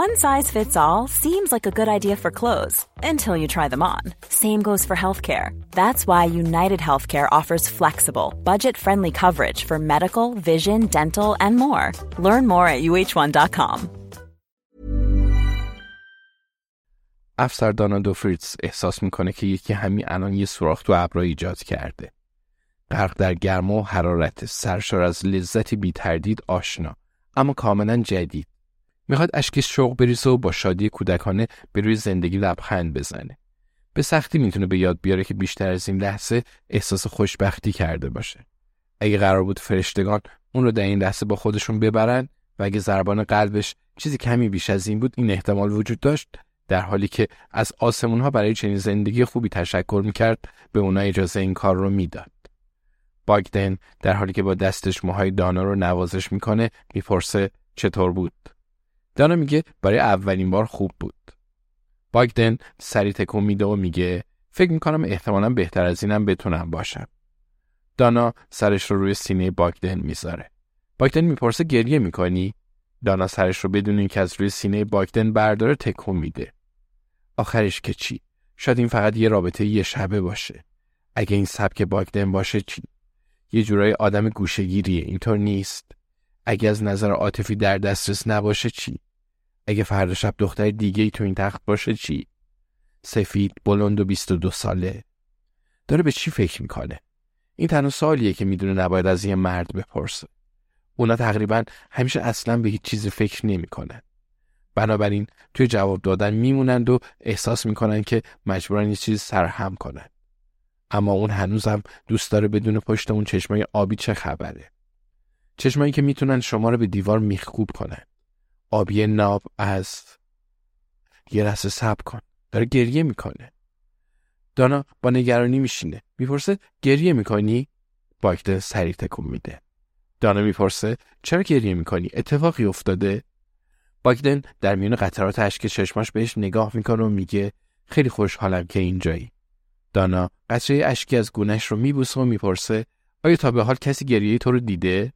One size fits all seems like a good idea for clothes until you try them on. Same goes for healthcare. That's why United Healthcare offers flexible, budget friendly coverage for medical, vision, dental, and more. Learn more at uh1.com. افسر دانا دو فریتز احساس میکنه که یکی همین الان یه سوراخ تو ابرا ایجاد کرده. غرق در گرما و حرارت سرشار از لذتی بی تردید آشنا اما کاملا جدید. می‌خواد اشک شوق بریزه و با شادی کودکانه به روی زندگی لبخند بزنه. به سختی می‌تونه به یاد بیاره که بیشتر از این لحظه احساس خوشبختی کرده باشه. اگه قرار بود فرشتگان اون رو در این لحظه با خودشون ببرن و اگه ضربان قلبش چیزی کمی بیش از این بود این احتمال وجود داشت در حالی که از آسمون ها برای چنین زندگی خوبی تشکر می‌کرد به اونا اجازه این کار رو می‌داد. باگدن در حالی که با دستش موهای دانا رو نوازش می‌کنه می‌پرسه چطور بود؟ دانا میگه برای اولین بار خوب بود. باگدن سری تکون میده و میگه فکر می‌کنم احتمالا بهتر از اینم بتونم باشم. دانا سرش رو روی سینه باگدن می‌ذاره. باگدن می‌پرسه گریه می‌کنی؟ دانا سرش رو بدون اینکه از روی سینه باگدن برداره تکون میده. آخرش که چی؟ شاید این فقط یه رابطه یه شبه باشه. اگه این سبک باگدن باشه چی؟ یه جورای آدم گوشگیریه اینطور نیست. اگه از نظر عاطفی در دسترس نباشه چی؟ اگه فردا شب دختر دیگه ای تو این تخت باشه چی؟ سفید، بلند و 22 ساله. داره به چی فکر می‌کنه؟ این تنها سوالیه که می‌دونه نباید از یه مرد بپرسه. اونا تقریبا همیشه اصلا به هیچ چیزی فکر نمی‌کنن. بنابراین توی جواب دادن میمونند و احساس می‌کنن که مجبورن یه چیز سرهم کنن. اما اون هنوزم دوست داره بدون پشت اون چشمای آبی چه خبره. چشمایی که می‌تونن شما رو به دیوار میخکوب کنن. آبی ناب از یه لحظه سب کن. داره گریه می‌کنه. دانا با نگرانی میشینه. می‌پرسه گریه می‌کنی؟ باگده سریع تکون میده. دانا می‌پرسه چرا گریه می‌کنی؟ اتفاقی افتاده؟ باگدن در میون قطرات اشک چشماش بهش نگاه می‌کنه و میگه خیلی خوشحالم که اینجایی. دانا قطره اشکی از گونش رو میبوسه و می‌پرسه آیا تا به حال کسی گریه تو رو دیده؟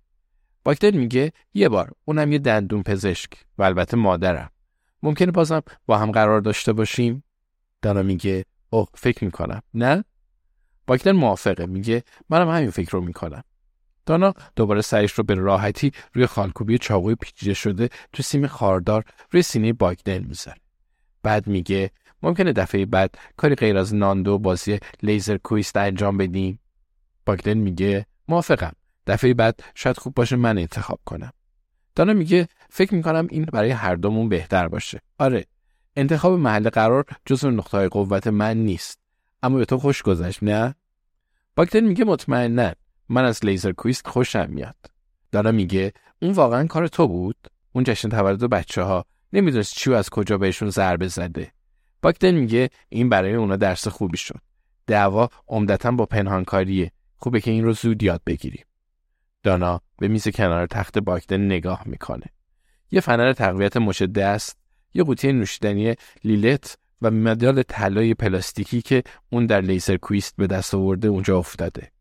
باگدن میگه یه بار اونم یه دندون پزشک و البته مادرم. ممکنه بازم با هم قرار داشته باشیم؟ دانا میگه اوه فکر می‌کنم نه؟ باگدن موافقه میگه منم همین فکر رو می‌کنم. دانا دوباره سرش رو به راحتی روی خالکوبی چاقوی پیچیده شده تو سیم خاردار روی سینه باگدن می‌ذاره. بعد میگه ممکنه دفعه بعد کاری غیر از ناندو بازی لیزر کویست انجام بدیم؟ باگدن میگه موافقم. دفعه بعد شاید خوب باشه من انتخاب کنم. دانا میگه فکر می‌کنم این برای هر دومون بهتر باشه. آره انتخاب محل قرار جزو نقطه قوت من نیست. اما به تو خوش گذشت نه؟ باگدن میگه مطمئنا من از لیزر کویست خوشم میاد. دانا میگه اون واقعا کار تو بود؟ اون جشن تولد بچه ها نمی‌دونست چی و از کجا بهشون ضربه زده. باگدن میگه این برای اونا درس خوبی شد. دعوا عمدتا با پنهانکاریه. خوبه که این رو زود یاد بگیریم. دانا به میز کنار تخت باگدن نگاه می‌کنه. یه فنر تقویت مش دست، یه قوطی نوشیدنی لیلت و مدال طلای پلاستیکی که اون در لیزر کویست به دست آورده اونجا افتاده.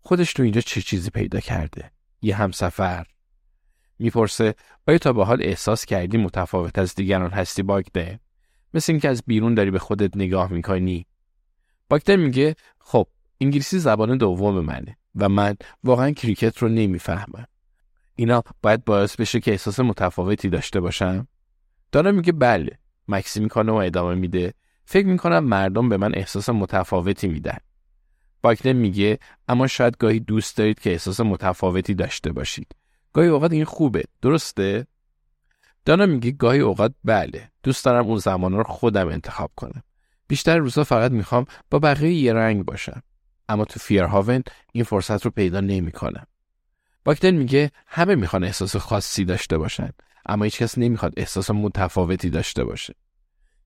خودش تو اینجا چه چیزی پیدا کرده؟ یه همسفر؟ می‌پرسه آیا تا به حال احساس کردی متفاوت از دیگران هستی باگدن؟ مثل اینکه از بیرون داری به خودت نگاه می‌کنی؟ باگدن میگه خب انگلیسی زبان دوم منه و من واقعا کریکت رو نمی‌فهمم. اینا باید باعث بشه که احساس متفاوتی داشته باشم؟ دانا میگه بله. مکسی می‌کنه و ادامه میده. فکر می‌کنم مردم به من احساس متفاوتی میدن. باکلن میگه اما شاید گاهی دوست دارید که احساس متفاوتی داشته باشید. گاهی اوقات این خوبه. درسته؟ دانا میگه گاهی اوقات بله. دوست دارم اون زمان رو خودم انتخاب کنم. بیشتر روزا فقط می‌خوام با بقیه یه رنگ باشم. اما تو فیرهاون این فرصت رو پیدا نمی‌کنم باکتن میگه همه می‌خوان احساس خاصی داشته باشن اما هیچ کس نمی‌خواد احساس متفاوتی داشته باشه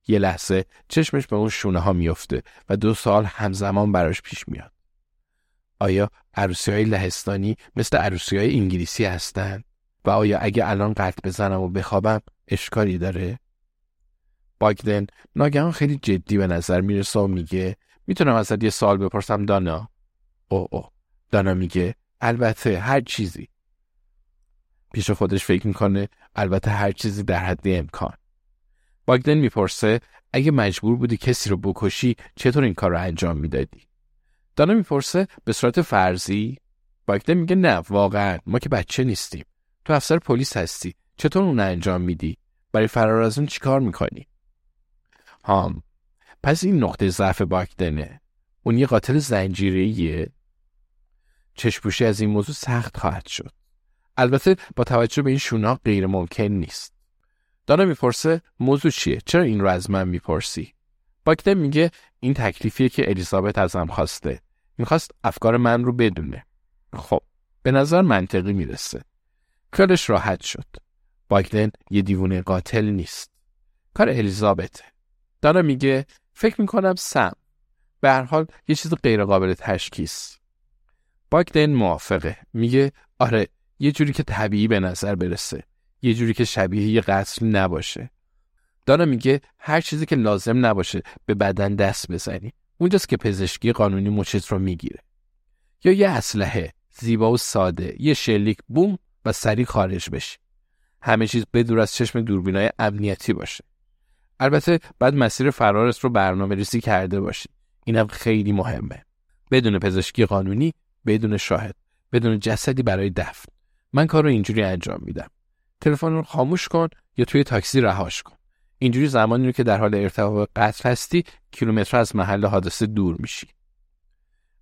یه لحظه چشمش به اون شونه ها میفته و دو سال همزمان براش پیش میاد آیا عروسی های لهستانی مثل عروسی های انگلیسی هستن؟ و آیا اگه الان قطع بزنم و بخوابم اشکالی داره؟ باگدن ناگهان خیلی جدی به نظر می‌رسه و میگه می‌تونم ازت یه سال بپرسم دانا؟ او او دانا میگه البته هر چیزی. پیش خودش فکر می‌کنه البته هر چیزی در حد امکان. باگدن می‌پرسه اگه مجبور بودی کسی رو بکشی چطور این کار رو انجام می‌دادی؟ دانا می‌پرسه به صورت فرضی؟ باگدن میگه نه واقعا. ما که بچه نیستیم. تو افسر پلیس هستی. چطور اون انجام میدی؟ برای فرار از اون چیکار می‌کنی؟ هام. پس این نقطه ضعف باگدنه اون یه قاتل زنجیره‌ایه چشپوشی از این موضوع سخت خواهد شد. البته با توجه به این شونا غیر ممکن نیست. دانا می‌پرسه موضوع چیه؟ چرا این رو از من می‌پرسی؟ باکدن میگه این تکلیفیه که الیزابت ازم خواسته. می‌خواست افکار من رو بدونه. خب به نظر منطقی می‌رسه. کارش راحت شد. باگدن یه دیوونه قاتل نیست. کار الیزابت دانا میگه فکر می‌کنم سم. به هر حال یه چیز غیر قابل تشخیص باگدن موافقه. میگه آره یه جوری که طبیعی به نظر برسه. یه جوری که شبیه یه قتل نباشه. دانا میگه هر چیزی که لازم نباشه به بدن دست بزنی. اونجاست که پزشکی قانونی مچت رو می‌گیره. یا یه اسلحه. زیبا و ساده. یه شلیک بوم و سریع خارج بشی. همه چیز بدور از چشم دوربینای امنیتی باشه. البته بعد مسیر فرارت رو برنامه ریزی کرده باشی اینم خیلی مهمه. بدون پزشکی قانونی بدون شاهد بدون جسدی برای دفن. من کار رو اینجوری انجام میدم. تلفن رو خاموش کن یا توی تاکسی رهاش کن. اینجوری زمانی رو که در حال ارتباط قتل هستی کیلومتر از محل حادثه دور میشی.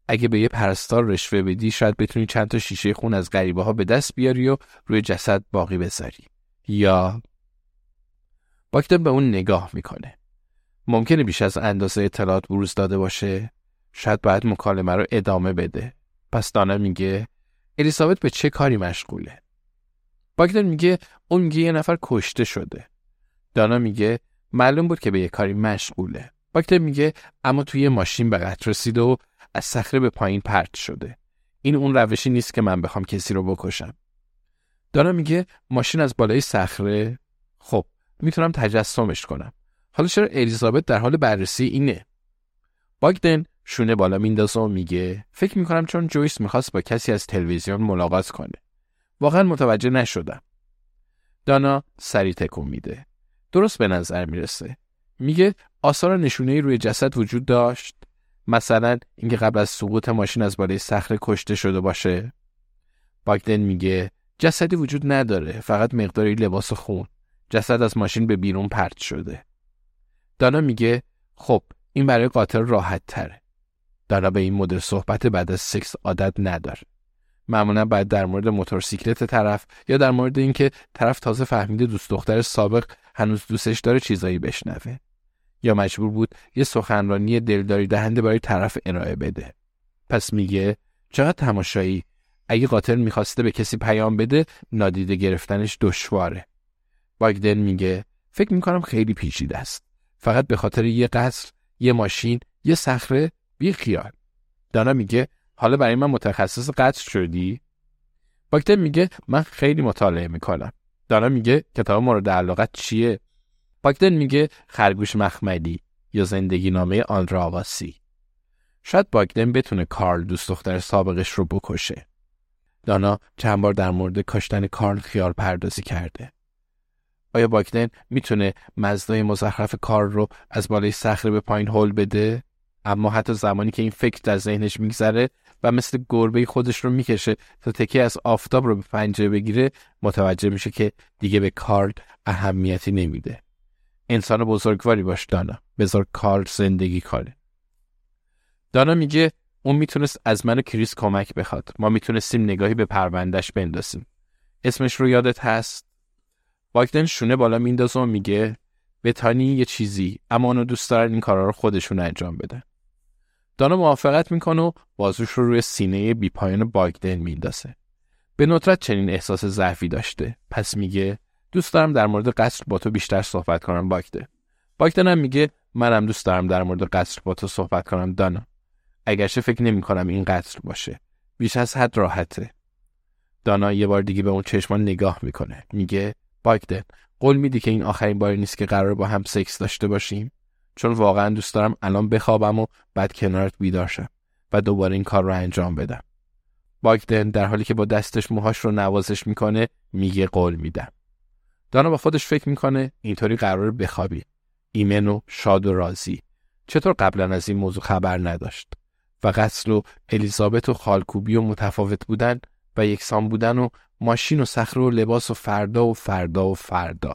اگه به یه پرستار رشوه بدی شاید بتونی چند تا شیشه خون از غریبه ها به دست بیاری و روی جسد باقی بذاری. یا باکتن به اون نگاه می‌کنه. ممکنه بیش از اندازه اطلاعات بروز داده باشه. شاید باید مکالمه رو ادامه بده. پس دانا میگه الیزابت به چه کاری مشغوله؟ باگدن میگه اون میگه یه نفر کشته شده. دانا میگه معلوم بود که به یه کاری مشغوله. باگدن میگه اما توی ماشین به قطر رسیده و از صخره به پایین پرت شده. این اون روشی نیست که من بخوام کسی رو بکشم. دانا میگه ماشین از بالای صخره. خب می‌تونم تجسمش کنم. حالا چرا الیزابت در حال بررسی اینه؟ باگدن شونه بالا میندازه و میگه فکر می‌کنم چون جویس می‌خواست با کسی از تلویزیون ملاقات کنه. واقعا متوجه نشدم. دانا سری تکون میده. درست به نظر می‌رسه. میگه آثار نشونه روی جسد وجود داشت. مثلا اینکه قبل از سقوط ماشین از بالای صخره کشته شده باشه. باگدن میگه جسدی وجود نداره. فقط مقداری لباس خون. جسد از ماشین به بیرون پرت شده. دانا میگه خب این برای قاتل راحت تره دانا به این مدل صحبت بعد از سکس عادت نداره. معمولا باید در مورد موتورسیکلت طرف یا در مورد اینکه طرف تازه فهمیده دوست دختر سابق هنوز دوستش داره چیزایی بشنوه. یا مجبور بود یه سخنرانی دلداری دهنده برای طرف ارائه بده. پس میگه چقدر تماشایی. اگه قاتل می‌خواسته به کسی پیام بده نادیده گرفتنش دشواره. باگدن میگه. فکر می‌کنم خیلی پیچیده است. فقط به خاطر یه قصر یه ماشین یه صخره بی خیال. دانا میگه حالا برای من متخصص قتل شدی؟ باکتر میگه من خیلی مطالعه می‌کنم. دانا میگه کتاب مورد علاقت چیه؟ باکتر میگه خرگوش مخملی یا زندگی نامه آن راواسی شاید باگدن بتونه کارل دوست دختر سابقش رو بکشه. دانا چند بار در مورد کشتن کارل خیال پردازی کرده. آیا باگدن می‌تونه مزدای مزخرف کارل رو از بالای صخره به پایین هول بده؟ اما حتی زمانی که این فکر در ذهنش میگذره و مثل گربه خودش رو می‌کشه تا تکی از آفتاب رو به پنجره بگیره متوجه میشه که دیگه به کارل اهمیتی نمیده. انسان بزرگواری باش دانا. بذار کار زندگی کاره دانا میگه اون می‌تونست از من و کریس کمک بخواد. ما می‌تونستیم نگاهی به پروندهش بندازیم. اسمش رو یادت هست؟ واکدن شونه بالا میندازه و میگه به تانی یه چیزی اما اونو دوست دارن این کارا رو خودشون انجام بدن دانا موافقت می‌کنه و بازوش رو روی سینه بیپایان باگدن میندازه. به ندرت چنین احساس ضعفی داشته. پس میگه دوست دارم در مورد قصر با تو بیشتر صحبت کنم باگده باگدن هم میگه منم دوست دارم در مورد قصر با تو صحبت کنم دانا. اگرچه فکر نمی کنم این قصر باشه. بیش از حد راحته. دانا یه بار دیگه به اون چشمان نگاه می‌کنه. میگه باگدن قول میدی که این آخرین باری نیست که قرار با هم سکس داشته باشیم؟ چون واقعا دوست دارم الان بخوابم و بعد کنارت بیدار شم و دوباره این کار رو انجام بدم. باگدن در حالی که با دستش موهاش رو نوازش می‌کنه میگه قول میدم. دانا با خودش فکر می‌کنه اینطوری قرار بخوابی. ایمن و شاد و راضی. چطور قبلا از این موضوع خبر نداشت؟ و قصل و الیزابت و خالکوبی و متفاوت بودن و یکسان بودن و ماشین و صخره و لباس و فردا و فردا و فردا.